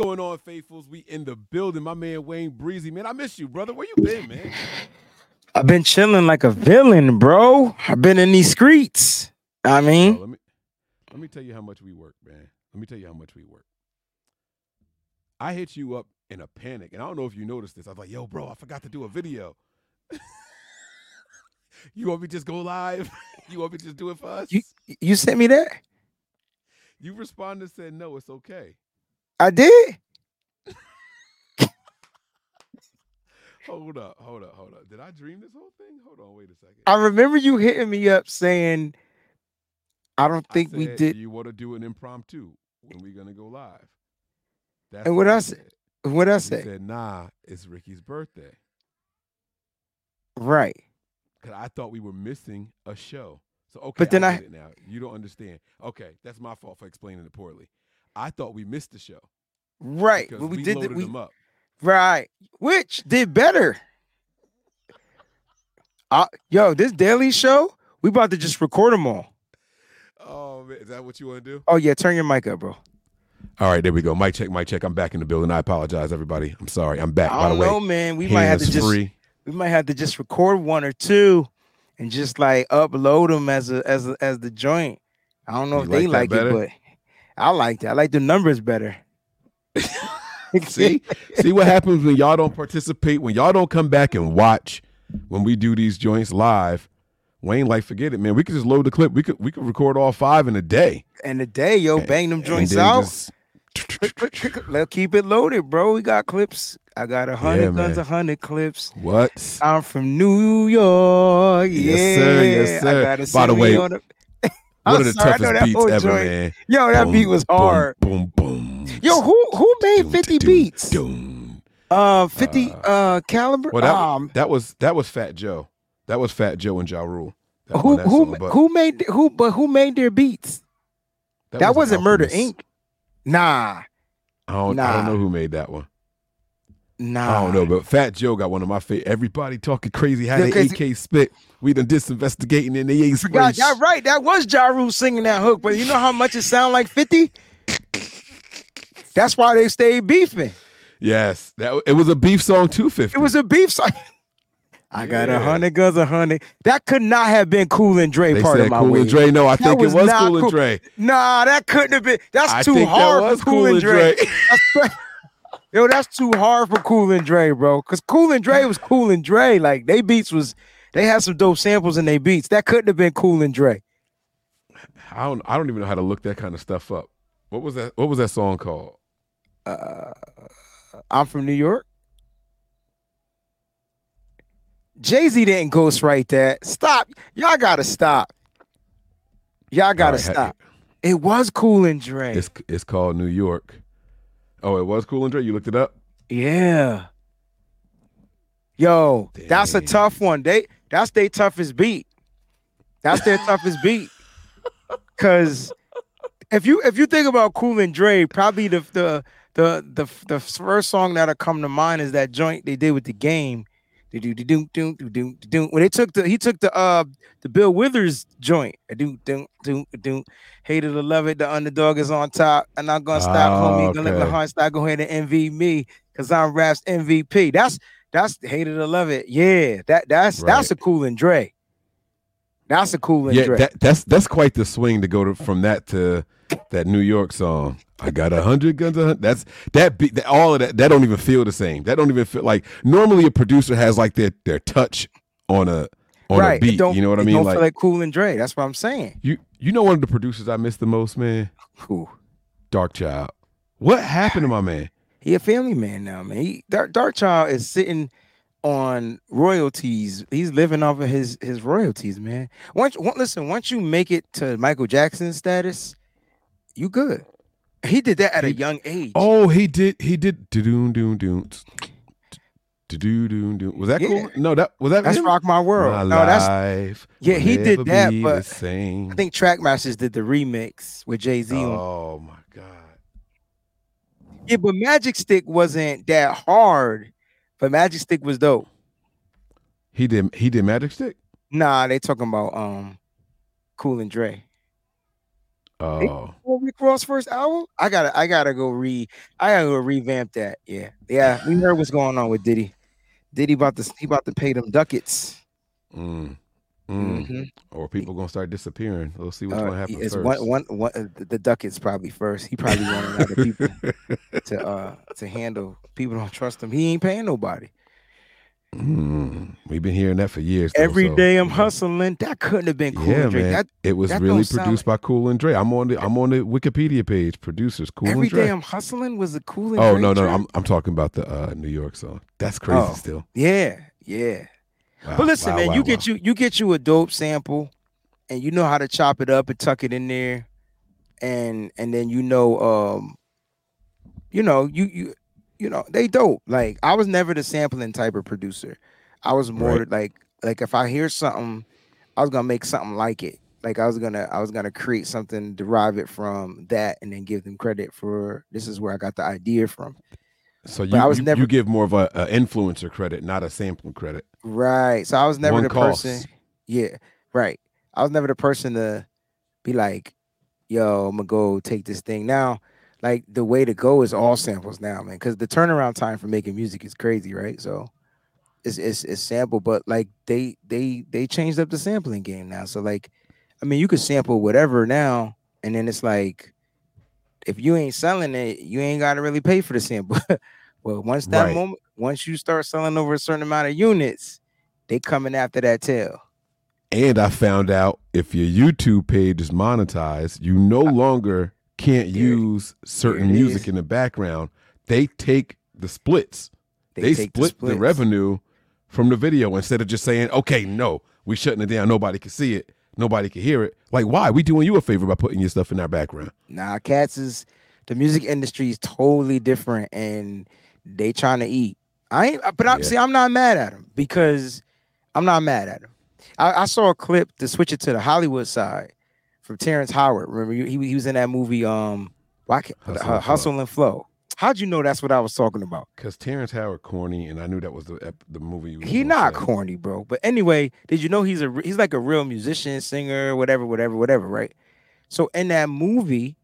going on, faithfuls? We in the building. My man Wayne Breezy, man. I miss you, brother. Where you been, man? I've been chilling like a villain, bro. I've been in these streets. I mean, let me let me tell you how much we work, man. Let me tell you how much we work. I hit you up in a panic, and I don't know if you noticed this. I was like, "Yo, bro, I forgot to do a video." you want me to just go live? you want me to just do it for us? You you sent me that? You responded and said no, it's okay. I did. hold up, hold up, hold up. Did I dream this whole thing? Hold on, wait a second. I remember you hitting me up saying, "I don't think I we did." You want to do an impromptu when we're gonna go live? That's And what I I said- What I say? said, nah, it's Ricky's birthday. Right. Cause I thought we were missing a show. So okay, But then I- it now you don't understand. Okay, that's my fault for explaining it poorly. I thought we missed the show Right. But we, we, did loaded that. We them up. right. Which did better. Uh, yo, this daily show, we about to just record them all. Oh man, is that what you want to do? Oh yeah, turn your mic up, bro. All right, there we go. Mic check, mic check. I'm back in the building. I apologize, everybody. I'm sorry. I'm back. I By the don't way, know, man. We might have to just free. we might have to just record one or two and just like upload them as a as a, as the joint. I don't know You if they like like, that it, but I like that. I like the numbers better. See, see what happens when y'all don't participate, when y'all don't come back and watch when we do these joints live. Wayne, like, forget it, man. We could just load the clip. We could we could record all five in a day. and a day, yo, And- bang them joints out. just- Let's keep it loaded, bro. We got clips. I got a hundred Yeah, guns, a hundred clips. What? I'm from New York. Yeah, Yes, sir. Yes, I sir. got a By the way, One I'm of the sorry, I toughest beats ever, joint. man. Yo, that Boom, beat was hard. Boom, boom. Yo, who who made Doom, 50 doom, beats? doom. Uh, 50 uh, caliber. Well, that, um, that was that was Fat Joe. That was Fat Joe and Ja Rule. That who who song, but who made who but who made their beats? That, wasn't Murder Alchemist. Inc. Nah, I don't, I don't know who made that one. Nah. I don't know, but Fat Joe got one of my favorite. Everybody talking crazy how they AK spit. We done disinvestigating and they ain't Forgot, y'all right. That was Ja Rule singing that hook, but you know how much it sound like 50? That's why they stayed beefing. Yes, that it was a beef song. Two fifty. It was a beef song. I got a Yeah. hundred guns, a hundred. That could not have been Cool and Dre They part of my Cool wave. and Dre. No, I That think was it was Cool and. Dre. Nah, that couldn't have been. That's I too think that hard was for Cool and Dre. Dre. Yo, that's too hard for Cool and Dre, bro. Cause Cool and Dre was Cool and Dre. Like they beats was, they had some dope samples in their beats. That couldn't have been Cool and Dre. I don't. I don't even know how to look that kind of stuff up. What was that? What was that song called? Uh, I'm from New York. Jay Z didn't ghostwrite that. Stop. Y'all gotta stop. Y'all gotta right, stop. It was Cool and Dre. It's it's called New York. Oh, it was Cool and Dre. You looked it up. Yeah. Yo, that's a tough one. They that's their toughest beat. That's their toughest beat. Cause if you if you think about Cool and Dre, probably the the the the the first song that'll come to mind is that joint they did with the game. Do do do do do do. When they took the he took the uh the Bill Withers joint. Do do do do. Hate it or love it, the underdog is on top. I'm not gonna stop, Oh, homie. Gonna let okay. heart start. Go ahead and envy me, cause I'm Rap's MVP. That's that's hate to love it. Yeah, that that's that's a cool and Dre. That's a cool and yeah, Dre. that, that's that's quite the swing to go to, from that to that New York song. I got a hundred guns. A hundred. That's that beat. That, all of that. That don't even feel the same. That don't even feel like normally a producer has like their their touch on a on right. a beat. You know what I mean? Don't Like, feel like cool and Dre. That's what I'm saying. you you know one of the producers I miss the most, man. Cool. Darkchild. What happened to my man? He a family man now, man. He Dark, Darkchild is sitting on royalties. He's living off of his his royalties, man. Once one, listen, once you make it to Michael Jackson status, you good. He did that at a young age. Oh, he did. He did. Do do do do do do do. Was that Yeah. cool? No, that was that. that's him? Rock My World. My no, that's Yeah, he did that, but. I think Trackmasters did the remix with Jay Z. Oh my god. Yeah, but Magic Stick wasn't that hard. But Magic Stick was dope. He did. He did Magic Stick. Nah, they talking about um Cool and Dre. Oh, Rick Ross first album? I gotta I gotta go re I gotta go revamp that. Yeah. Yeah. We heard what's going on with Diddy. Diddy about to he about to pay them ducats. mm, mm. Mhm. Or people gonna start disappearing. We'll see what's Uh, gonna happen it's first. one, one, one, uh, the- ducats probably first. He probably out of people to uh to handle. People don't trust him. He ain't paying nobody. Mm, we've been hearing that for years. though, Every so, day I'm know. hustling. That couldn't have been cool. Yeah, and Dre. man. That, it was really produced by Cool and Dre. I'm on the I'm on the Wikipedia page. Producers Cool every and Dre. day I'm hustling was a cool. And oh Dre no no track? I'm I'm talking about the uh, New York song. That's crazy Oh. still. yeah, yeah. Wow, But listen, wow, man, wow, you get you you get you a dope sample, and you know how to chop it up and tuck it in there, and and then you know, um, you know, you you you know they dope. Like I was never the sampling type of producer. I was more Right. like like if I hear something, I was gonna make something like it. Like I was gonna I was gonna create something, derive it from that, and then give them credit for this is where I got the idea from. So you but I was you, never- you give more of a, a influencer credit, not a sampling credit. Right. So I was never One the person. Yeah. Right. I was never the person to be like, yo, I'm gonna go take this thing. Now, like the way to go is all samples now, man. Cause the turnaround time for making music is crazy, right? So it's it's it's sample, but like they they they changed up the sampling game now. So like, I mean, you could sample whatever now, and then it's like if you ain't selling it, you ain't gotta really pay for the sample. well, once that Right. moment, once you start selling over a certain amount of units, they coming after that tail. And I found out if your YouTube page is monetized, you no uh, longer can't There- use certain music is. in the background. They take the splits. They, take split the, splits. revenue from the video instead of just saying, "Okay, no, we shutting it down. Nobody can see it. Nobody can hear it." Like, why? We doing you a favor by putting your stuff in our background. Nah, cats is the music industry is totally different, and they trying to eat. I ain't, but I Yeah. see. I'm not mad at them because I'm not mad at them. I, I saw a clip to switch it to the Hollywood side from Terrence Howard. Remember, he, he was in that movie. Um, why can't, Hustle Flow. Hustle and Flow. How'd you know that's what I was talking about? Because Terrence Howard corny, and I knew that was the the movie. He not say. corny, bro. But anyway, did you know he's a he's like a real musician, singer, whatever, whatever, whatever, right? So in that movie,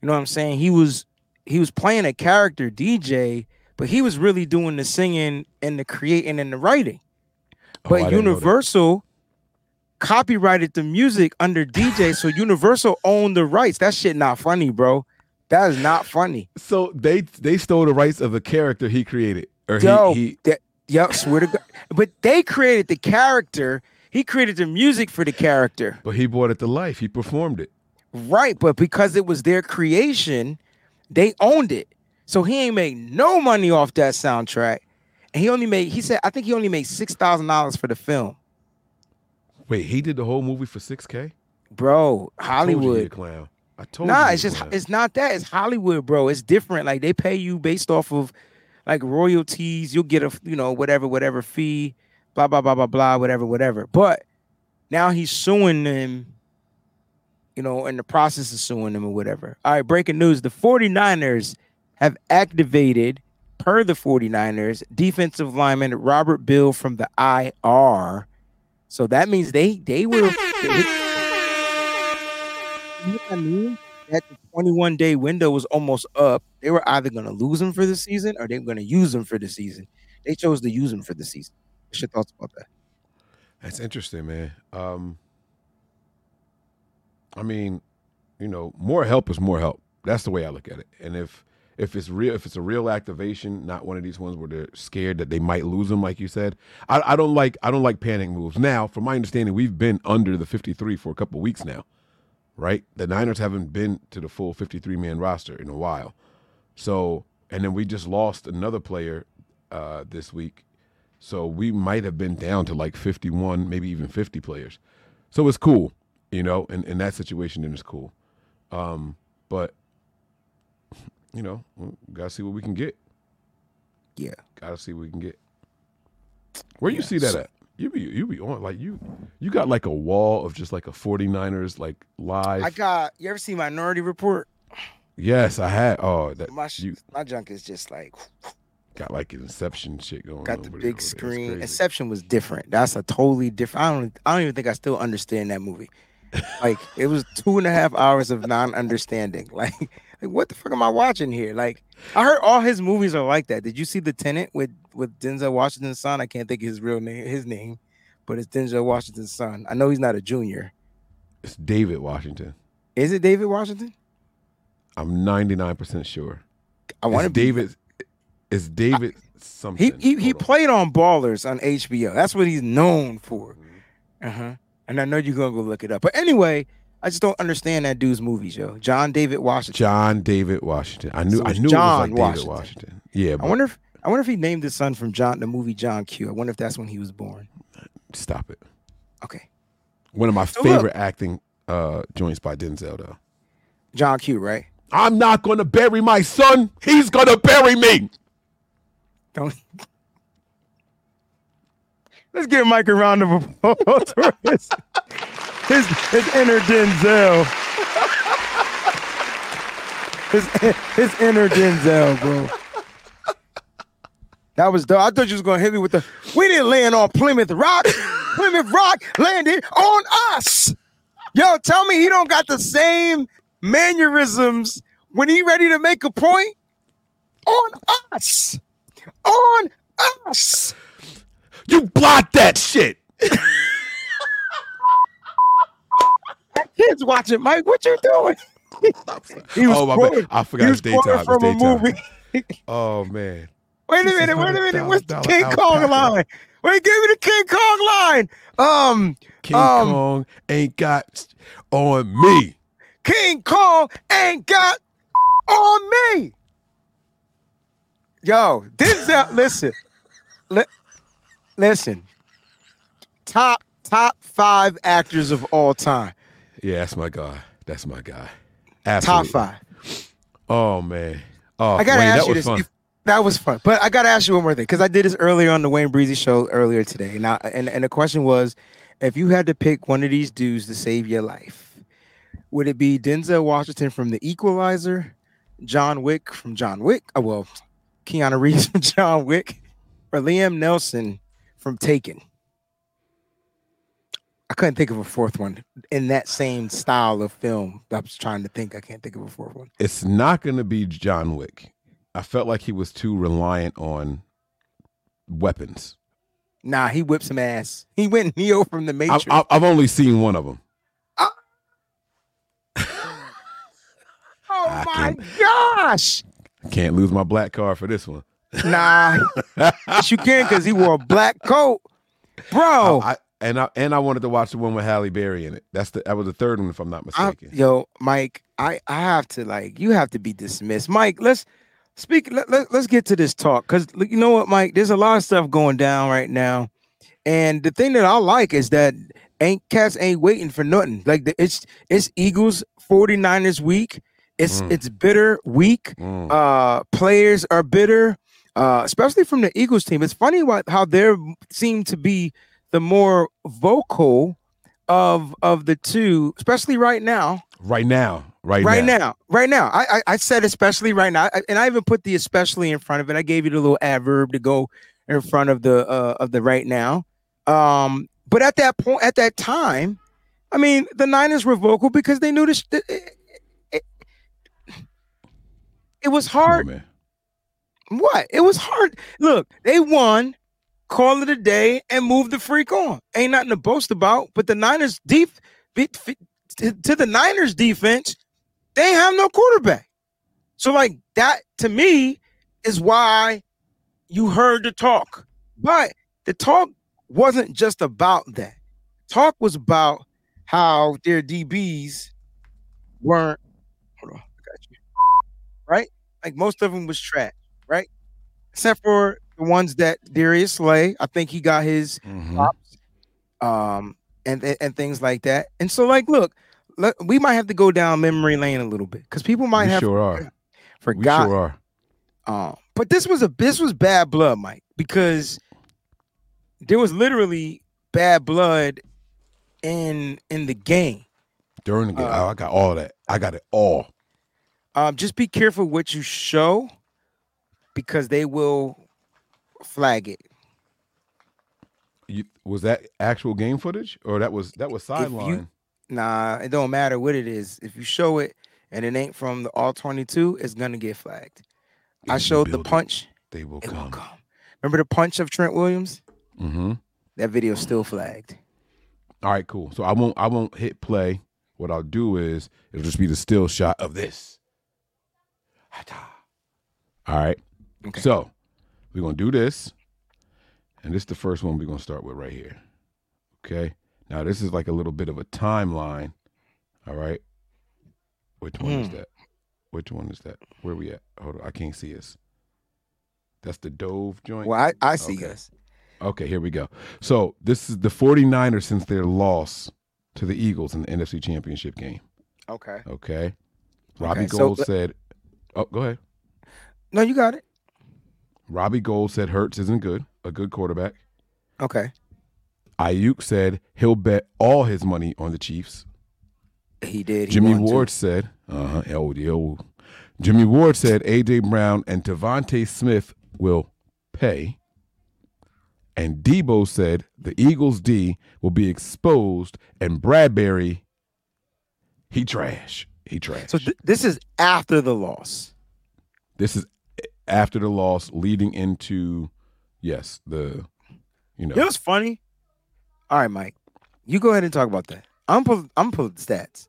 you know what I'm saying? He was he was playing a character DJ, but he was really doing the singing and the creating and the writing. Oh, But that. Universal copyrighted the music under DJ, so Universal owned the rights. That shit not funny, bro. That is not funny. So they they stole the rights of the character he created, or he, he that, yep, swear to God. But they created the character. He created the music for the character. but he brought it to life. He performed it. Right, but because it was their creation, they owned it. So he ain't made no money off that soundtrack. And he only made, he said, I think he only made six thousand dollars for the film. Wait, he did the whole movie for six k. Bro, Hollywood. clown. I told Nah, you. it's just clown. it's not that. It's Hollywood, bro. It's different. Like they pay you based off of like royalties. You'll get a you know whatever whatever fee, blah blah blah blah blah whatever whatever. But now he's suing them. You know, in the process of suing them or whatever. All right, breaking news: the 49ers have activated, per the 49ers, defensive lineman Robert Beal from the IR. So that means they they were. You know what I mean? That the 21 day window was almost up. They were either going to lose him for the season or they were going to use him for the season. They chose to use him for the season. What's your thoughts about that? That's interesting, man. Um, I mean, you know, more help is more help. That's the way I look at it. And if if it's real, if it's a real activation, not one of these ones where they're scared that they might lose them, like you said, I, I don't like I don't like panic moves. Now, from my understanding, we've been under the 53 for a couple weeks now, right? The Niners haven't been to the full 53 man roster in a while. So, and then we just lost another player uh, this week. So we might have been down to like 51, maybe even 50 players. So it's cool, you know, in, in that situation, then it's cool. Um, but, you know, we gotta see what we can get. Yeah. Gotta see what we can get. Where you see that at? You be you be on like you you got like a wall of just like a 49ers like live. I got, you ever see Minority Report? yes, I had. Oh, that My, you my junk is just like, got like an Inception shit going got the big screen. Inception was different. That's a totally different. I don't, I don't even think I still understand that movie. Like it was two and a half hours of non-understanding. Like, like what the fuck am I watching here? Like I heard all his movies are like that. Did you see the Tenet with with Denzel Washington's son? I can't think of his real name, his name, but it's Denzel Washington's son. I know he's not a junior. It's David Washington. Is it David Washington? I'm 99% sure. I want to It's David. is David something. He he, he on. played on Ballers on HBO. That's what he's known for. Mm-hmm. Uh huh. And I know you're gonna go look it up. But anyway, I just don't understand that dude's movies, yo. John David Washington. John David Washington. I knew. So I knew John it was like Washington. David Washington. Yeah, I wonder if I wonder if he named his son from John the movie John Q. I wonder if that's when he was born. stop it. Okay. One of my So look- favorite acting uh, joints by Denzel, though. John Q, right? I'm not going to bury my son. He's going to bury me. Don't Let's give Mike a round of applause for his, his, his inner Denzel. His, his inner Denzel, bro. That was dope. I thought you was gonna hit me with the we didn't land on Plymouth Rock. Plymouth Rock landed on us. Yo, tell me he don't got the same mannerisms when he ready to make a point on us. On us. You blocked that shit. Kids watching, Mike. What you doing? He was oh, my quoting-. I forgot it's daytime. It's from a movie. Oh, man. Wait a minute, wait a minute. What's the King Kong line? Wait, give me the King Kong line. Um, King Um, Kong ain't got on me. King Kong ain't got on me. Yo, this Denzel, listen, li- listen. Top top five actors of all time. Yeah, that's my guy. That's my guy. Absolutely. Top five. Oh, man. Oh, I gotta Wayne, ask that you was this. fun. That was fun, but I gotta ask you one more thing because I did this earlier on the Wayne Breezy show earlier today, and I, and and the question was, if you had to pick one of these dudes to save your life, would it be Denzel Washington from The Equalizer, John Wick from John Wick? Oh well, Keanu Reeves from John Wick, or Liam Nelson from Taken? I couldn't think of a fourth one in that same style of film. I was trying to think. I can't think of a fourth one. It's not going to be John Wick. I felt like he was too reliant on weapons. Nah, he whipped some ass. He went Neo from the Matrix. I've I've only seen one of them. oh I my gosh! I Can't lose my black card for this one. Nah, yes you can because he wore a black coat, bro. I, and I and I wanted to watch the one with Halle Berry in it. That's the that was the third one, if I'm not I- mistaken. yo, Mike, I I have to like you have to be dismissed, Mike. Let's speak. Let, let, us get to this talk because you know what, Mike. There's a lot of stuff going down right now, and the thing that I like is that ain't cats ain't waiting for nothing. Like the, it's it's Eagles 49ers week. It's Mm. it's bitter week. Mm. uh players are bitter uh especially from the eagles team. It's funny what how they seem to be the more vocal of of the two especially right now. Right now, right, right now. now right now. I i, I said especially right now. I, and i even put the especially in front of it. I gave you the little adverb to go in front of the uh of the right now. Um but at that point at that time i mean the niners were vocal because they knew this it, it, it was hard man. What? It was hard. Look, they won, call it a day, and move the freak on. Ain't nothing to boast about. But the Niners deep to the Niners defense, they have no quarterback. So like that to me is why you heard the talk. But the talk wasn't just about that. Talk was about how their DBs weren't. Hold on, I got you. Right? Like most of them was trash, right? Except for the ones that Darius Slay. I think he got his Mhm. props, um, and, and and things like that. And so, like, look, let, we might have to go down memory lane a little bit because people might We have sure are. We forgot. sure are. Um, but this was a this was bad blood, Mike, because there was literally bad blood in in the game. During the game, Uh, oh, I got all that. I got it all. Um, just be careful what you show because they will flag it. You, was that actual game footage, or that was that was sideline? Nah, it don't matter what it is. If you show it and it ain't from the all 22, it's gonna get flagged. I If you showed the build it, punch. They will It will come. come. Remember the punch of Trent Williams? Mm-hmm. That video's still flagged. All right, cool. So I won't I won't hit play. What I'll do is it'll just be the still shot of this. All right. Okay. So we're gonna do this. And this is the first one we're gonna start with right here. Okay. Now this is like a little bit of a timeline. All right. Which one is Hmm. that? Which one is that? Where we at? Hold on, I can't see us. That's the Dove joint. Well, I, I see Okay. us. Okay, here we go. So this is the 49ers since their loss to the Eagles in the NFC Championship game. Okay. Okay. Robbie Okay, Gold let- said, Oh, go ahead. No, you got it. Robbie Gould said Hurts isn't good, a good quarterback. Okay. Aiyuk said he'll bet all his money on the Chiefs. He did. He Jimmy. Ward said, uh huh, yo. Jimmy Ward said A.J. Brown and DeVonta Smith will pay. And Deebo said the Eagles D will be exposed and Bradberry, he trash. He trash. So th- this is after the loss. this is after the loss leading into, yes, the, you know. it was funny? All right, Mike. You go ahead and talk about that. I'm pull, I'm pulling the stats.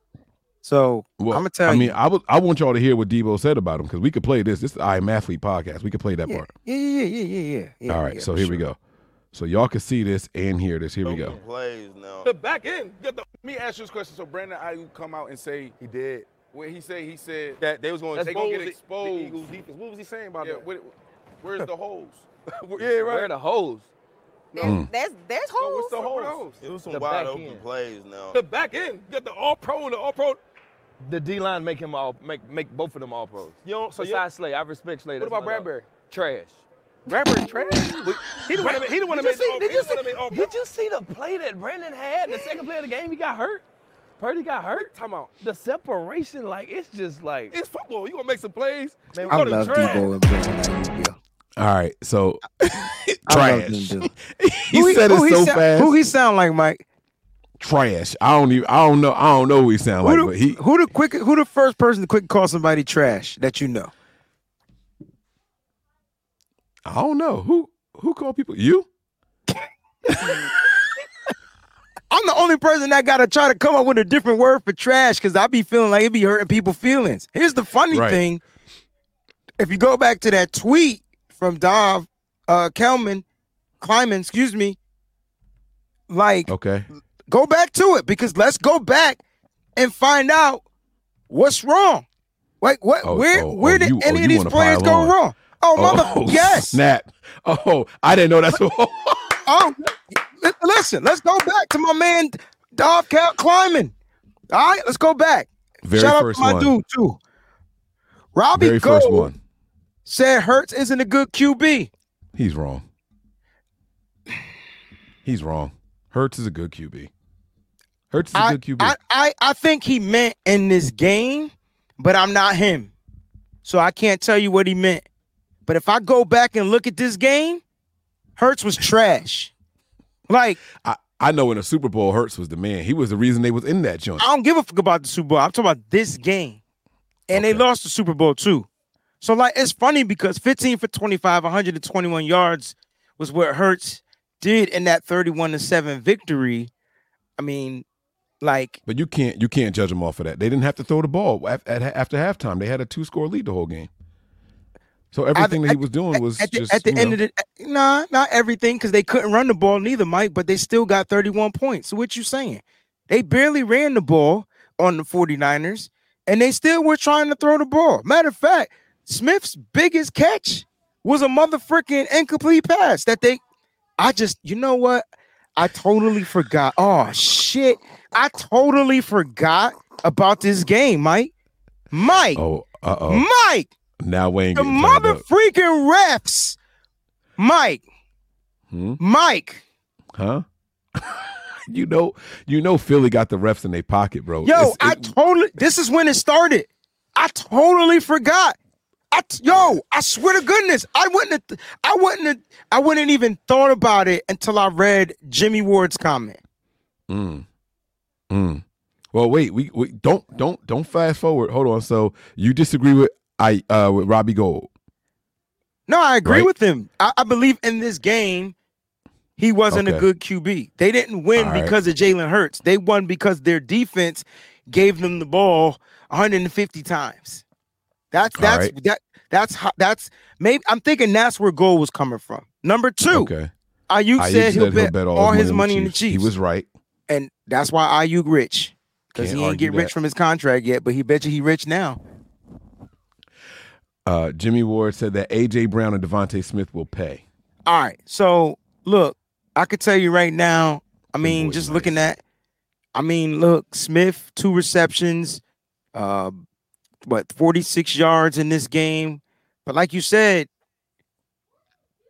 So Well, I'm gonna tell I you. mean, I would, I want y'all to hear what Deebo said about him because we could play this. This is I Am Athlete podcast. We could play that yeah, part. yeah, yeah, yeah, yeah, yeah, yeah. All right, yeah, so for here we go. So y'all can see this and hear this. Here we go. Plays now. The back end. Get the, let me ask you this question. So Brandon Aiyuk come out and say He did. What he said He said That they was going to expose get the- exposed. The Eagles defense. What was he saying about yeah, that? what, where's the holes? yeah, right. Where right. the holes? There's, Mm. there's, there's So holes. what's the holes? It was some The wide open end. plays now. The back end. Get the all pro and the all pro. The D line make him all make make both of them all pros. You don't, so you, Besides Slay, I respect Slay. What that's about my dog. Bradberry? Trash. Bradberry trash. he the one that made- he the one that Did made you all- see, did he you the one that made all see, did you see the play that Brandon had? The second play of the game, he got hurt. Purdy got hurt. Time out. The separation, like it's just like It's football. You gonna make some plays? Man, I go to love trash. Deebo and Brandon Aiyuk, yo. All right, so trash. them, he Who said who it so sou- fast. Who he sound like, Mike? trash. I don't even. I don't know. I don't know who he sound like, who, but the, he. who the quick? Who the first person to quick call somebody trash that you know? I don't know who. Who called people? You? I'm the only person that gotta try to come up with a different word for trash because I be feeling like it be hurting people's feelings. Here's the funny Right. thing: if you go back to that tweet from Dov uh, Kelman, Kleiman, excuse me, like Okay. go back to it because let's go back and find out what's wrong. Like what? Oh, where? oh, where oh, did you- any oh, of these players go on. wrong? Oh, mother, yes. Snap. Oh, I didn't know that's. what Oh, listen, let's go back to my man Dov Cal Kleiman. All right, let's go back. Very Shout first out to my one. dude too. Robbie Very Gould first one. said Hurts isn't a good QB. He's wrong. He's wrong. Hurts is a good QB. Hurts is a I, good QB. I, I, I think he meant in this game, but I'm not him. So I can't tell you what he meant. But if I go back and look at this game, Hurts was trash. Like, I, I know in the Super Bowl, Hurts was the man. He was the reason they was in that joint. I don't give a fuck about the Super Bowl. I'm talking about this game. And they lost the Super Bowl too. So like it's funny because 15 for 25, 121 yards was what Hurts did in that 31 to 7 victory. I mean, like But you can't you can't judge them off of that. They didn't have to throw the ball at, at, after halftime. They had a two score lead the whole game. So everything that he was doing was at the, just at the end know, of the nah, not everything because they couldn't run the ball neither, Mike, but they still got 31 points. So what you saying? They barely ran the ball on the 49ers and they still were trying to throw the ball. Matter of fact, Smith's biggest catch was a motherfucking incomplete pass that they I just you know what? I totally forgot. Oh shit. I totally forgot about this game, Mike. Mike, oh uh oh. Mike, Now Wayne the mother freaking refs. Mike, Hmm? Mike, Huh? you know, you know, Philly got the refs in their pocket, bro. yo, I totally. This is when it started. I totally forgot. I t- yo, I swear to goodness, I wouldn't. Have, I wouldn't. Have, I wouldn't even thought about it until I read Jimmy Ward's comment. Mm. Mm. Well, wait, we, we don't don't don't fast forward. Hold on. So you disagree with I uh with Robbie Gould? No, I agree Right? with him. I, I believe in this game, he wasn't a good QB. They didn't win right. because of Jalen Hurts. They won because their defense gave them the ball 150 times. That's that's right. that that's how that's maybe I'm thinking that's where goal was coming from. Number two, Okay. Aiyuk Aiyuk said he'll bet, all his money in the Chiefs. He was right. and that's why Aiyuk rich. Because he ain't get rich that. from his contract yet, but he bet you he rich now. Uh, Jimmy Ward said that AJ Brown and DeVonta Smith will pay. All right. So look, I could tell you right now. I mean, just nice. looking at, I mean, look, Smith two receptions, uh, what forty six yards in this game. But like you said,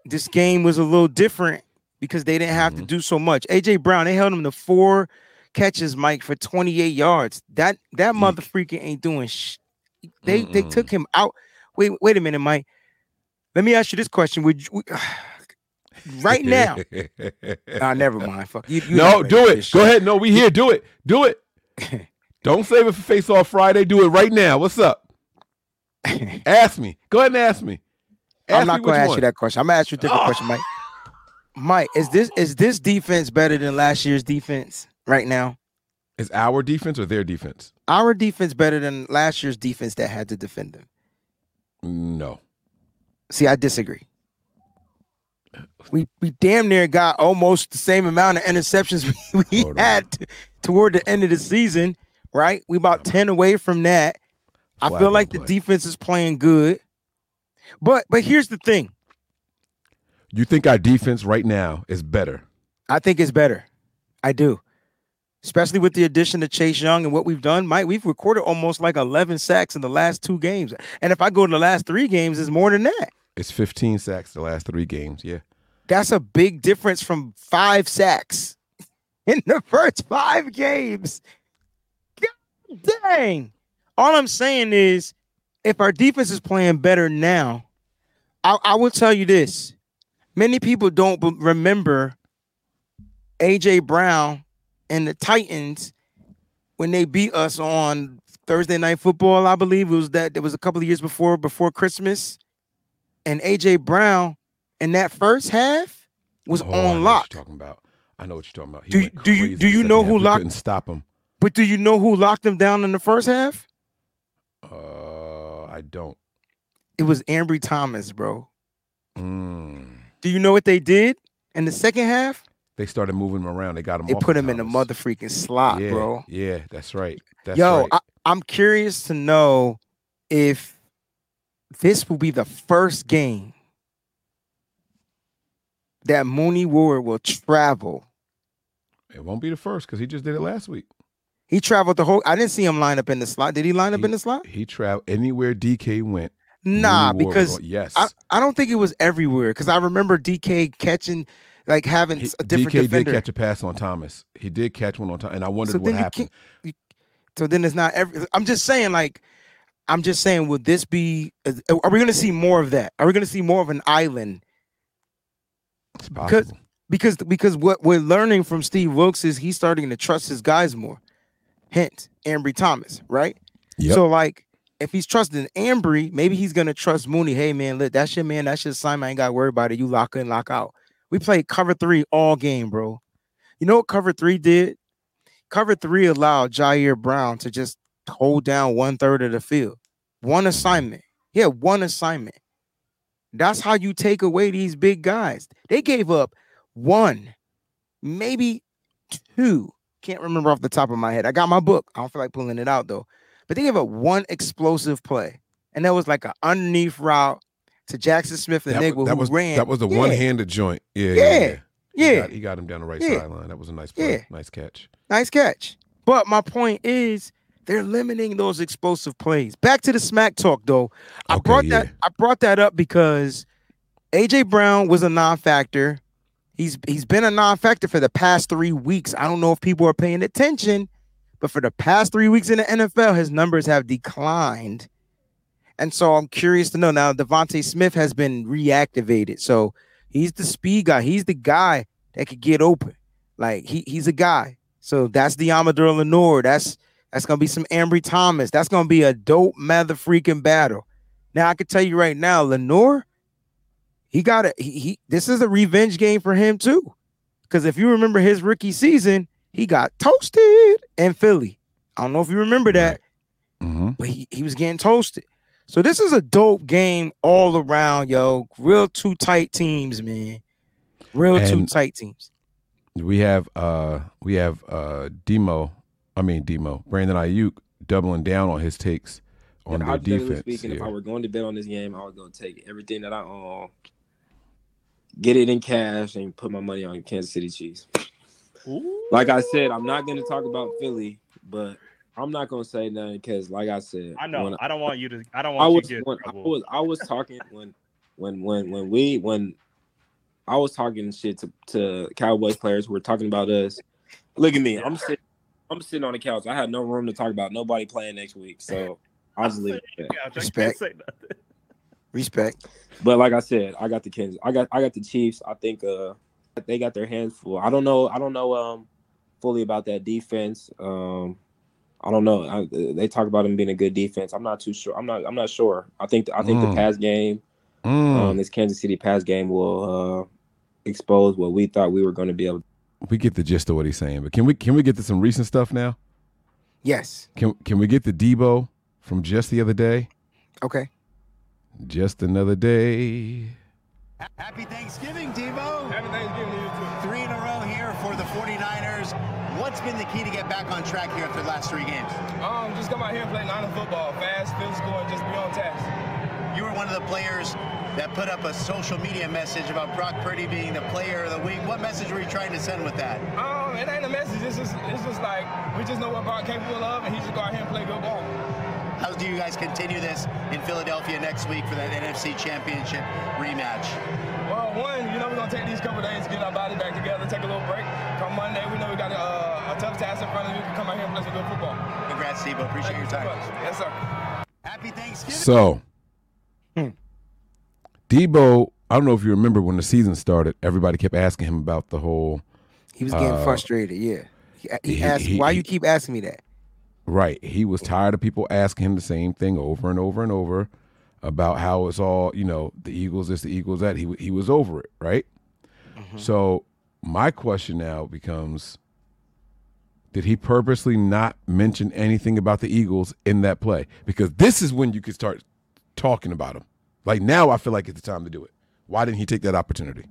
this game was a little different because they didn't have to Mhm. do so much. AJ Brown, they held him to four catches, Mike, for twenty eight yards. That that Yeek. mother freaking ain't doing. Sh- they they Mm-mm. took him out. Wait, wait a minute, Mike. Let me ask you this question: Would you, right now? Ah, never mind. Fuck you. you no, do it. Go ahead. No, we here. Do it. Do it. Don't save it for Face Off Friday. Do it right now. What's up? Ask me. Go ahead and ask me. Ask I'm not going to ask one. you that question. I'm gonna ask you a different Oh. question, Mike. Mike, is this is this defense better than last year's defense right now? Is our defense or their defense? Our defense better than last year's defense that had to defend them. No. See, I disagree. We we damn near got almost the same amount of interceptions we, we oh, had t- toward the end of the season, right? We about 10 away from that. I feel like the defense is playing good. But but here's the thing. You think our defense right now is better? I think it's better. I do. Especially with the addition of Chase Young and what we've done. Mike, we've recorded almost like 11 sacks in the last two games. And if I go to the last three games, it's more than that. It's 15 sacks the last three games. Yeah. That's a big difference from five sacks in the first five games. God dang. All I'm saying is, if our defense is playing better now, I, I will tell you this. Many people don't b- remember AJ Brown and the Titans when they beat us on Thursday night football. I believe it was that it was a couple of years before before Christmas. And AJ Brown in that first half was Oh, on lock. talking about. I know what you're talking about. He Do- went do you- do you know half. who locked- Couldn't stop him. But do you know who locked them down in the first half? Uh, I don't. It was Ambry Thomas, bro. Mm. Do you know what they did in the second half? They started moving him around. They got him. They put him in the Thomas. mother freaking slot, yeah, bro. Yeah, that's right. That's Yo, right. I, I'm curious to know if this will be the first game that Mooney Ward will travel. it won't be the first because he just did it last week. He traveled the whole. I didn't see him line up in the slot. Did he line up He- in the slot? He traveled anywhere DK went. Nah, Mooney because yes, I, I don't think it was everywhere. Because I remember DK catching, like having He- a different DK defender. did catch a pass on Thomas. He did catch one on time, and I wondered So what you happened. can't- So then it's not every. I'm just saying, like, I'm just saying, would this be? Are we going to see more of that? Are we going to see more of an island? It's because- possible. Because because what we're learning from Steve Wilks is he's starting to trust his guys more. Hint, Ambry Thomas, right? Yep. So like, if he's trusting Ambry, maybe he's gonna trust Mooney. Hey man, look, that's your man. That's your assignment. I ain't got to worry about it. You lock in, lock out. We played cover three all game, bro. You know what cover three did? Cover three allowed Jair Brown to just hold down one third of the field. One assignment. Yeah, one assignment. That's how you take away these big guys. They gave up one, maybe two. Can't remember off the top of my head. I got my book. I don't feel like pulling it out though. But they gave up one explosive play, and that was like an underneath route to Jaxon Smith and that, Nigel that who was ran. that was the Yeah, one-handed joint. Yeah, yeah, Yeah, yeah. He got, he got him down the right Yeah. sideline. That was a nice play. Nice catch. nice catch. But my point is, they're limiting those explosive plays. Back to the smack talk though. I Okay, brought that. I brought that up because AJ Brown was a non-factor. He's he's been a non-factor for the past three weeks. I don't know if people are paying attention, but for the past three weeks in the NFL, his numbers have declined. And so I'm curious to know now. DeVonta Smith has been reactivated, so he's the speed guy. He's the guy that could get open. Like he he's a guy. So that's the Amador Lenore. That's That's gonna be some Ambry Thomas. That's gonna be a dope mother freaking battle. Now I can tell you right now, Lenore, he got it. He, he this is a revenge game for him too. Because if you remember his rookie season, he got toasted in Philly. I don't know if you remember that, hmm but he, he was getting toasted. So this is a dope game all around, yo. Real two tight teams, man. Real two tight teams. We have uh we have uh Demo, I mean Demo, Brandon Aiyuk doubling down on his takes on And their hypothetically defense. speaking, if. I were going to bet on this game, I would go take everything that I own, get it in cash, and put my money on Kansas City Chiefs. Like I said, I'm not going to talk about Philly, but I'm not going to say nothing because, like I said, I know. when I don't want you to. I don't I want was you to get when, I was I was talking when when when when we when I was talking shit to, to Cowboys players who were talking about us. Look at me. I'm sitting I'm sitting on the couch. I had no room to talk about nobody playing next week. So I'll just leave it. Yeah, Respect. say nothing. Respect. But like I said, I got the Kansas. I got I got the Chiefs. I think uh they got their hands full. I don't know. I don't know um fully about that defense. Um I don't know. I, they talk about him being a good defense. I'm not too sure. I'm not. I'm not sure. I think. I think Mm. the pass game, Mm. um, this Kansas City pass game, will uh, expose what we thought we were going to be able. To. we get the gist of what he's saying, but can we can we get to some recent stuff now? Yes. Can can we get the Deebo from just the other day? Okay. Just another day. Happy Thanksgiving, Deebo. Happy Thanksgiving 49ers. What's been the key to get back on track here after the last three games? Um, just come out here and play nine football, fast, physical, and just be on task. You were one of the players that put up a social media message about Brock Purdy being the player of the week. What message were you trying to send with that? Um, it ain't a message. It's just, it's just like we just know what Brock capable of, and he just go out here and play good ball. How do you guys continue this in Philadelphia next week for that NFC Championship rematch? Well, one, you know, we're gonna take these couple days, get our body back together, take a little break. Come Monday, we know we got a, uh, a tough task in front of us. We can come out here and play some good football. Congrats, Deebo. Appreciate Thank your you so time. Yes, sir. Happy Thanksgiving. So, Hmm. Deebo, I don't know if you remember when the season started, everybody kept asking him about the whole He was getting Uh, frustrated. Yeah. He, he he- asked, he- "Why he- you keep asking me that?" Right. He was tired of people asking him the same thing over and over and over about how it's all, you know, the Eagles this, the Eagles that. He he was over it, right? Mm-hmm. So, my question now becomes did he purposely not mention anything about the Eagles in that play? Because this is when you could start talking about them. Like now, I feel like it's the time to do it. Why didn't he take that opportunity?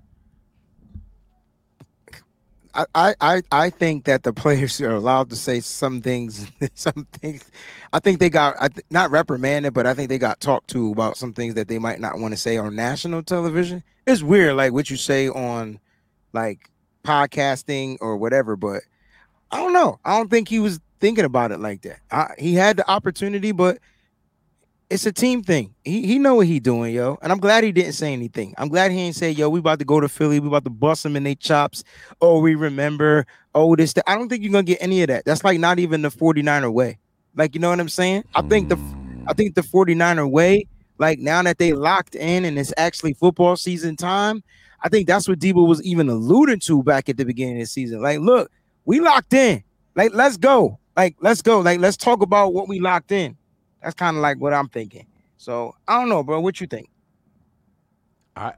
I, I, I, think that the players are allowed to say some things. Some things. I think they got I th- not reprimanded, but I think they got talked to about some things that they might not want to say on national television. It's weird, like what you say on like podcasting or whatever. But I don't know. I don't think he was thinking about it like that. I, he had the opportunity, but it's a team thing. He he know what he doing, yo. And I'm glad he didn't say anything. I'm glad he ain't say, yo, we about to go to Philly. We about to bust them in they chops. Oh, we remember. Oh, this. That. I don't think you're gonna get any of that. That's like not even the 49er way. Like, you know what I'm saying? I think the I think the 49er way, like now that they locked in and it's actually football season time, I think that's what Deebo was even alluding to back at the beginning of the season. Like, look, we locked in. Like, let's go. Like, let's go. Like, let's talk about what we locked in. That's kind of like what I'm thinking. So I don't know, bro. What you think? I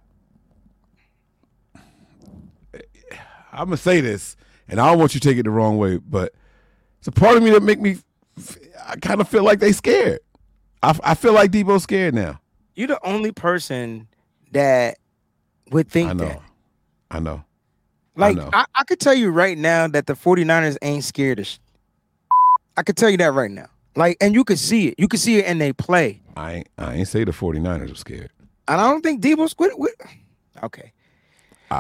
eh, I'm gonna say this, and I don't want you to take it the wrong way, but it's a part of me that make me. I kind of feel like they scared. I, I feel like Deebo's scared now. You're the only person that would think I know. that. I know. Like, know. I, I, could tell you right now that the 49ers ain't scared of sh- I could tell you that right now. Like, and you could see it. You could see it and they play. I ain't, I ain't say the 49ers were scared. And I don't think Deebo's with, with Okay.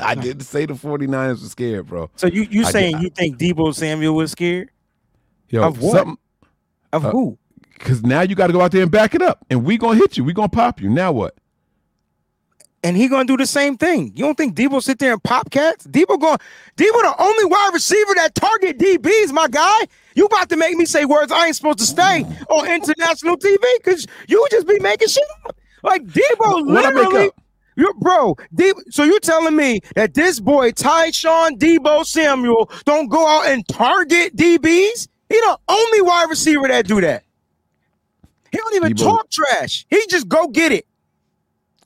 I didn't say the 49ers were scared, bro. So you you saying did- you think Deebo Samuel was scared Yo, Of what? of Uh, who? because now you got to go out there and back it up, and we gonna hit you. We gonna pop you. Now what? And he gonna do the same thing. You don't think Deebo sit there and pop cats? Deebo going Deebo the only wide receiver that target DBs, my guy. You about to make me say words I ain't supposed to say on international TV because you just be making shit up. Like Deebo What I make literally? You bro, D, so you telling me that this boy Tyshun Deebo Samuel don't go out and target DBs? He the only wide receiver that do that. He don't even Deebo- talk trash. He just go get it.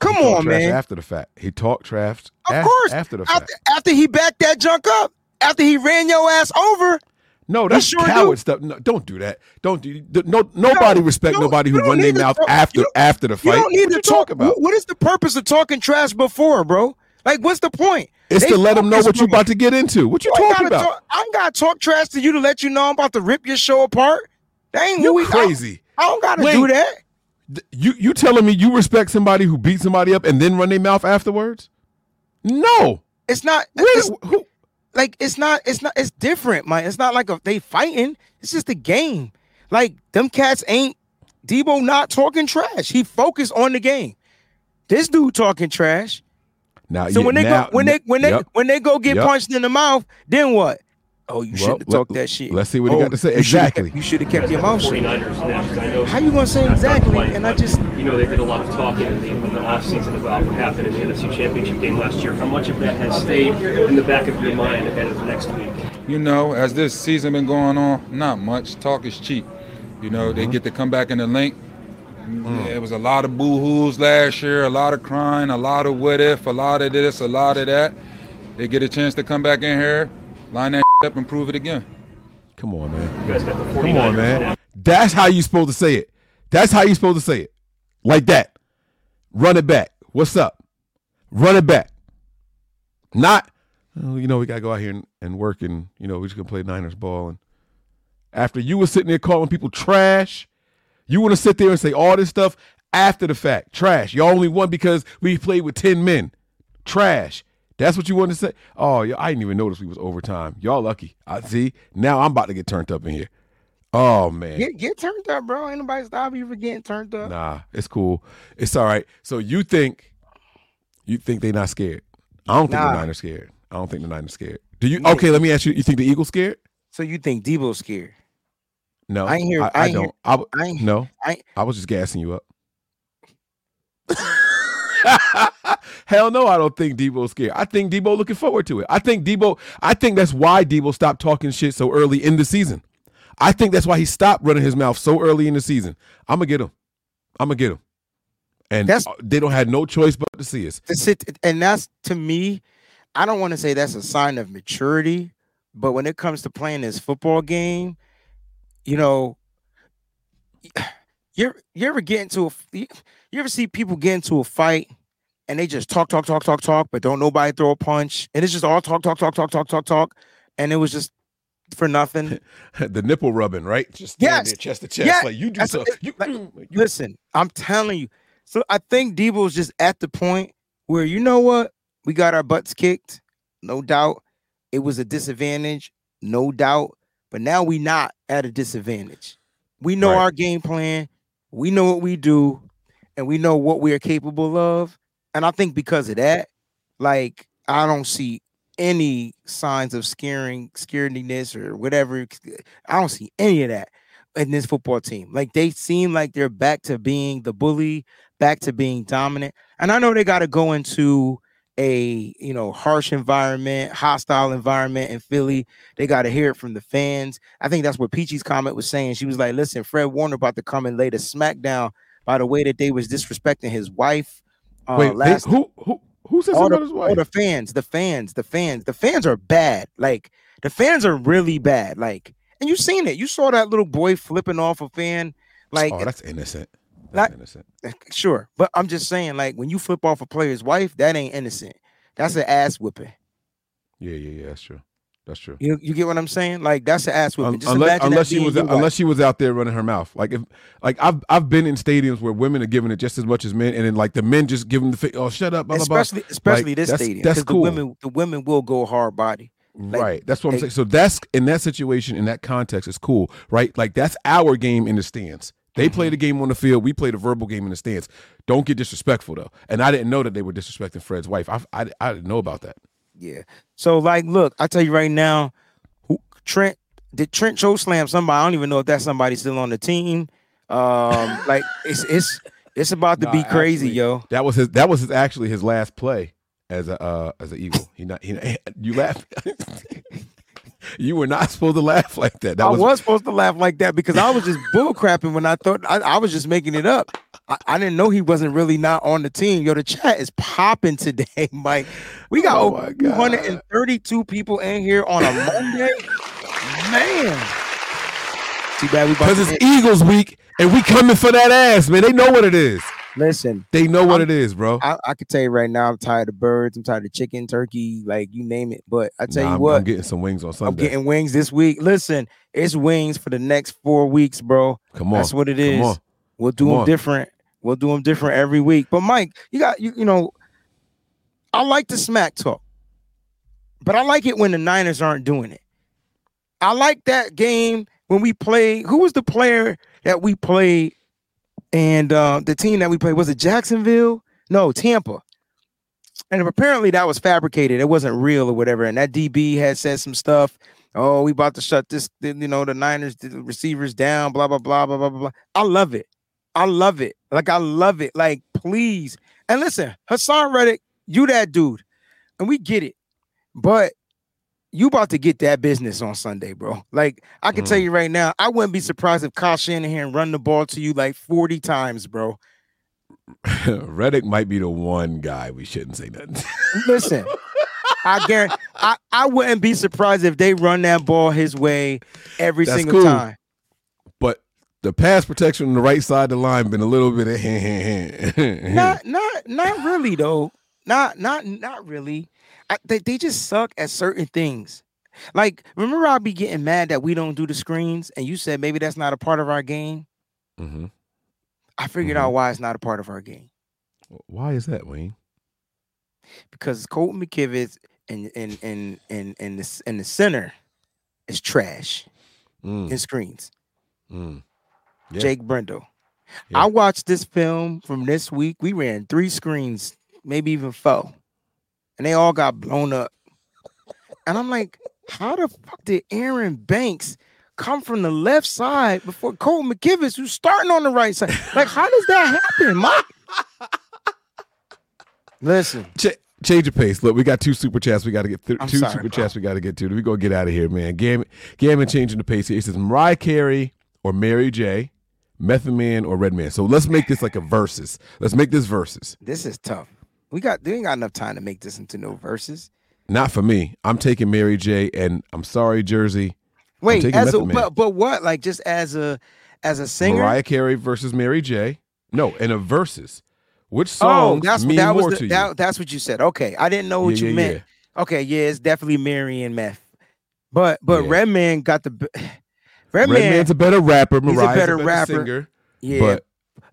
Come He on, man. After the fact, he talked trash. Of af- course. After the fact. After, after he backed that junk up, after he ran your ass over, No, that's sure coward do. stuff. No, don't do that. Don't do. No, nobody respect nobody who run their mouth talk- after after the fight. you don't need what to talk about? What is the purpose of talking trash before, bro? Like, what's the point? It's They to let them know what you're about to get into. What you talking about? Talk, I ain't gotta talk trash to you to let you know I'm about to rip your show apart. That ain't You crazy. I, I don't gotta do that. You you telling me you respect somebody who beat somebody up and then run their mouth afterwards? No. It's not. It's, who- like it's not. It's not. It's different, man. It's not like a, they fighting. It's just a game. Like them cats ain't Deebo not talking trash. He focused on the game. This dude talking trash. now, So yeah, when they now- go when they when they Yep. when they go get Yep. punched in the mouth, then what? Oh, you Well, shouldn't have talked that shit. let's see what he Oh, got to say. Oh, you shoulda Exactly. kept- You should have kept your mouth shut. 49ers now, 'cause I know How you gonna say exactly? And I just you know they did a lot of talking in the, in the offseason about what happened in the NFC Championship game last year. How much of that has stayed in the back of your mind ahead of next week? You know, as this season been going on, not much. Talk is cheap. You know, they mm-hmm. get to come back in the link. Mm. It was a lot of boo-hoos last year, a lot of crying, a lot of what if, a lot of this, a lot of that. They get a chance to come back in here, line that up and prove it again. Come on, man. You guys got the 49ers Come on, man. That's how you supposed to say it. That's how you supposed to say it. Like that. Run it back. What's up? Run it back. Not, oh, you know, we gotta go out here and, and work and you know, we just gonna play Niners ball. And after you were sitting there calling people trash, you wanna sit there and say all this stuff after the fact. Trash. Y'all only won because we played with 10 men. Trash. That's what you wanted to say? Oh, yeah, I didn't even notice we was overtime. Y'all lucky. I see. Now I'm about to get turned up in here. Oh man. get get turned up, bro. Ain't nobody stop you from getting turned up. Nah, it's cool. It's all right. So you think you think they not scared? I don't think Nah. the Niners are scared. I don't think the Niners are scared. Do you? Okay, let me ask you. You think the Eagles scared? So you think Deebo's scared? No, I ain't hear- I, I ain't don't. hear- I, I ain't- no. I ain't- I was just gassing you up. Hell no, I don't think Deebo's scared. I think Deebo looking forward to it. I think Deebo. I think that's why Debo stopped talking shit so early in the season. I think that's why he stopped running his mouth so early in the season. I'm gonna get him. I'm gonna get him. And That's- uh, they don't have no choice but to see us. and that's to me i don't want to say that's a sign of maturity but when it comes to playing this football game you know you you ever get into a you ever see people get into a fight and they just talk talk talk talk talk but don't nobody throw a punch and it's just all talk talk talk talk talk talk talk and it was just for nothing the nipple rubbing, right? Just Yes. there chest to chest, like you do so. You, like, you- Listen, I'm telling you. So I think Deebo's just at the point where you know what? We got our butts kicked, no doubt. It was a disadvantage, no doubt. But now we not at a disadvantage. We know Right. our game plan. We know what we do, and we know what we are capable of. And I think because of that, like I don't see any signs of scaring, scarediness or whatever. I don't see any of that in this football team. Like they seem like they're back to being the bully, back to being dominant. And I know they got to go into a you know harsh environment, hostile environment in Philly. They got to hear it from the fans. I think that's what Peachy's comment was saying. She was like, "Listen, Fred Warner about to come and lay the smackdown by the way that they was disrespecting his wife." Uh, wait, they, last who who who says all the, about his all the fans, the fans, the fans, the fans are bad. Like the fans are really bad. Like, and you seen it. You saw that little boy flipping off a fan. Like, oh, that's innocent. That's like innocent. sure, but I'm just saying, like, when you flip off a player's wife, that ain't innocent. That's an ass whipping. Yeah, yeah, yeah. That's true. That's true. You you get what I'm saying? Like, that's an ass whipping. Just unless unless she was wife. unless she was out there running her mouth. Like if like I've I've been in stadiums where women are giving it just as much as men, and then like the men just give them the oh shut up, blah, blah, blah. especially especially Like, this that's- stadium that's because the cool. women the women will go hard body. Like, right. That's what I'm saying. So that's in that situation, in that context, is cool, right? Like that's our game in the stands. They Mm-hmm. play the game on the field. We play the verbal game in the stands. Don't get disrespectful though. And I didn't know that they were disrespecting Fred's wife. I I, I didn't know about that. Yeah. So like, look, I tell you right now, who Trent did Trent choke slam somebody? I don't even know if that somebody still on the team. Um, like it's it's It's about to Nah, be crazy, actually, yo. That was his. That was his, actually his last play as a uh, as an Eagle. He not. He, you laugh. you were not supposed to laugh like that. That I was, was, supposed to laugh like that because I was just bull crapping when I thought I, I was just making it up. I, I didn't know he wasn't really not on the team. Yo, the chat is popping today, Mike. We got Oh over my God. 232 people in here on a Monday. Man. Too bad we because it's Eagles week and we coming for that ass, man. They know what it is. Listen. They know what it is, bro. I, I could tell you right now, I'm tired of birds. I'm tired of chicken, turkey, like you name it. But I tell Nah, you I'm, what, I'm getting some wings on Sunday. I'm getting wings this week. Listen, it's wings for the next four weeks, bro. Come on, That's what it is. We'll do Come them on. different. We'll do them different every week. But Mike, you got you, you know, I like the smack talk, but I like it when the Niners aren't doing it. I like that game when we play. Who was the player that we played? And uh, the team that we played was it Jacksonville? No, Tampa. And apparently that was fabricated. It wasn't real or whatever. And that DB had said some stuff. Oh, we about to shut this, you know, the Niners the receivers down, blah, blah, blah, blah, blah, blah. I love it. I love it. Like, I love it. Like, please. And listen, Hassan Reddick, you that dude. And we get it. But you about to get that business on Sunday, bro. Like, I can tell mm. you right now, I wouldn't be surprised if Kyle Shanahan run the ball to you like 40 times, bro. Reddick might be the one guy we shouldn't say nothing. Listen, I guarantee I, I wouldn't be surprised if they run that ball his way every That's single cool. time. but the pass protection on the right side of the line been a little bit of Not not not really though. Not not not really. I, they they just suck at certain things. Like remember I'll be getting mad that we don't do the screens and you said maybe that's not a part of our game. hmm I figured Mhm. out why it's not a part of our game. Why is that, Wayne? Because Colton McKivitz and and and and and the and the center is trash Mm, in screens. mm. Yeah. Jake Brendel. Yeah. I watched this film from this week. We ran three screens, maybe even four, and they all got blown up. And I'm like, how the fuck did Aaron Banks come from the left side before Cole McKivitz, who's starting on the right side? Like, how does that happen, Mike? Listen, Ch- change of pace. Look, we got two super chats. We got to get. I'm two sorry, super bro. chats. We got to get to. We gonna get out of here, man. Gammon, Gammon changing the pace here. He says Mariah Carey or Mary J, Method Man or Redman. So let's make this like a versus. Let's make this versus. this is tough. We got we ain't got enough time to make this into no verses. Not for me. I'm taking Mary J. And I'm sorry, Jersey. Wait, as a, Man. but but what? Like just as a as a singer? Mariah Carey versus Mary J. No, in a versus. Which Oh, songs that's mean that was more the, to you? that, that's what you said. Okay, I didn't know what Yeah, you yeah, meant. yeah. Okay, yeah, it's definitely Mary and Meth, but but. Redman got the Redman. Redman's a better rapper. he's a Mariah's better rapper. singer. yeah, But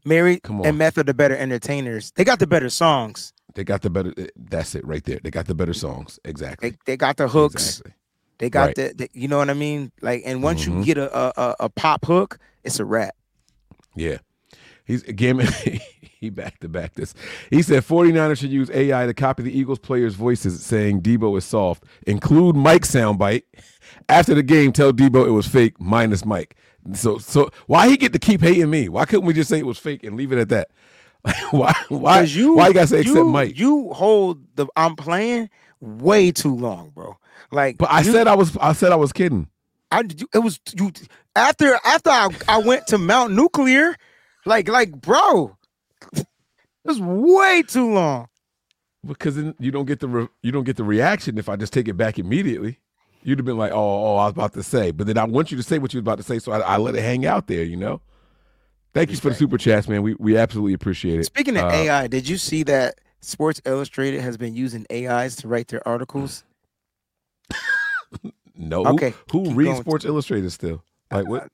Mary and Meth are the better entertainers. They got the better songs. They got the better. That's it right there. They got the better songs. Exactly. They they got the hooks. Exactly. They got Right. the, the you know what I mean. Like, and once Mhm. you get a, a a pop hook, it's a rap. Yeah. He's Gammon. he back to back this. He said 49ers should use AI to copy the Eagles players' voices saying Deebo is soft. Include Mike soundbite. After the game, tell Deebo it was fake, minus Mike. So so why he get to keep hating me? Why couldn't we just say it was fake and leave it at that? why why you why you gotta say except you, Mike? You hold the I'm playing way too long, bro. Like, but I you- said I was I said I was kidding. I you- it was you after after I, I went to Mount Nuclear, like like bro, it was way too long. Because then you don't get the re- you don't get the reaction if I just take it back immediately. You'd have been like, "Oh, oh, I was about to say," but then I want you to say what you was about to say, so I, I let it hang out there. You know. Thank you for the super chats, man. We we absolutely appreciate it. Speaking of Uh, AI, did you see that Sports Illustrated has been using AIs to write their articles? no, who- Okay, who, keep reads going. Sports Illustrated still? Like what?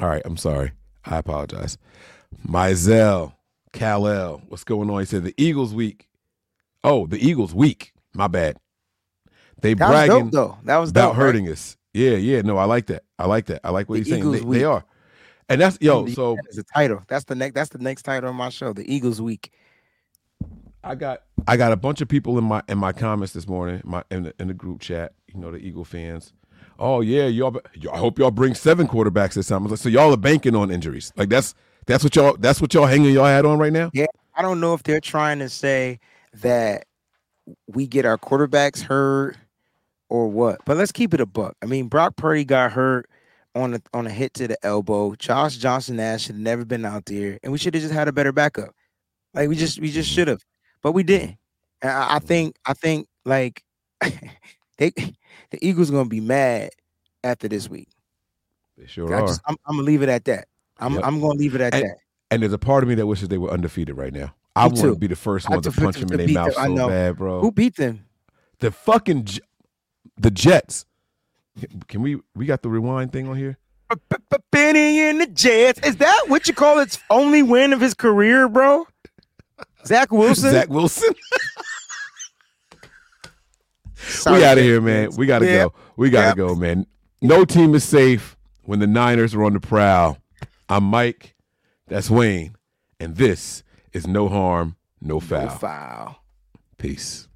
All right, I'm sorry. I apologize. Mizell, Kal-El, what's going on? He said the Eagles week. Oh, the Eagles week. My bad. They That was bragging dope though. That was about dope, right? hurting us. Yeah, yeah. No, I like that. I like that. I like what The he's saying. They, they are, and that's yo. So It's a title. That's the next. That's the next title of my show, The Eagles Week. I got I got a bunch of people in my in my comments this morning, my in the, in the group chat. You know, the Eagle fans. Oh yeah, y'all. I hope y'all bring seven quarterbacks this time. Like, So y'all are banking on injuries. Like that's That's what y'all. That's what y'all hanging y'all hat on right now. Yeah, I don't know if they're trying to say that we get our quarterbacks hurt or what. But let's keep it a buck. I mean, Brock Purdy got hurt on a on a hit to the elbow. Josh Johnson Nash should have never been out there, and we should have just had a better backup. Like we just we just should have, but we didn't. And I, I mm-hmm. think I think like they the Eagles gonna be mad after this week. They sure are. just, I'm, I'm gonna leave it at that. I'm Yep. I'm gonna leave it at And- that. And there's a part of me that wishes they were undefeated right now. I want to be the first one to to- punch them in their mouth them, I so know. bad, bro. Who beat them? The fucking the Jets. Can we we got the rewind thing on here? Benny and the Jets. Is that what you call its only win of his career, bro? Zach Wilson. Zach Wilson. We out of here, man. We gotta go. We gotta Yep. go, man. No team is safe when the Niners are on the prowl. I'm Mike. That's Wayne, and this is no harm, no foul. No foul. Peace.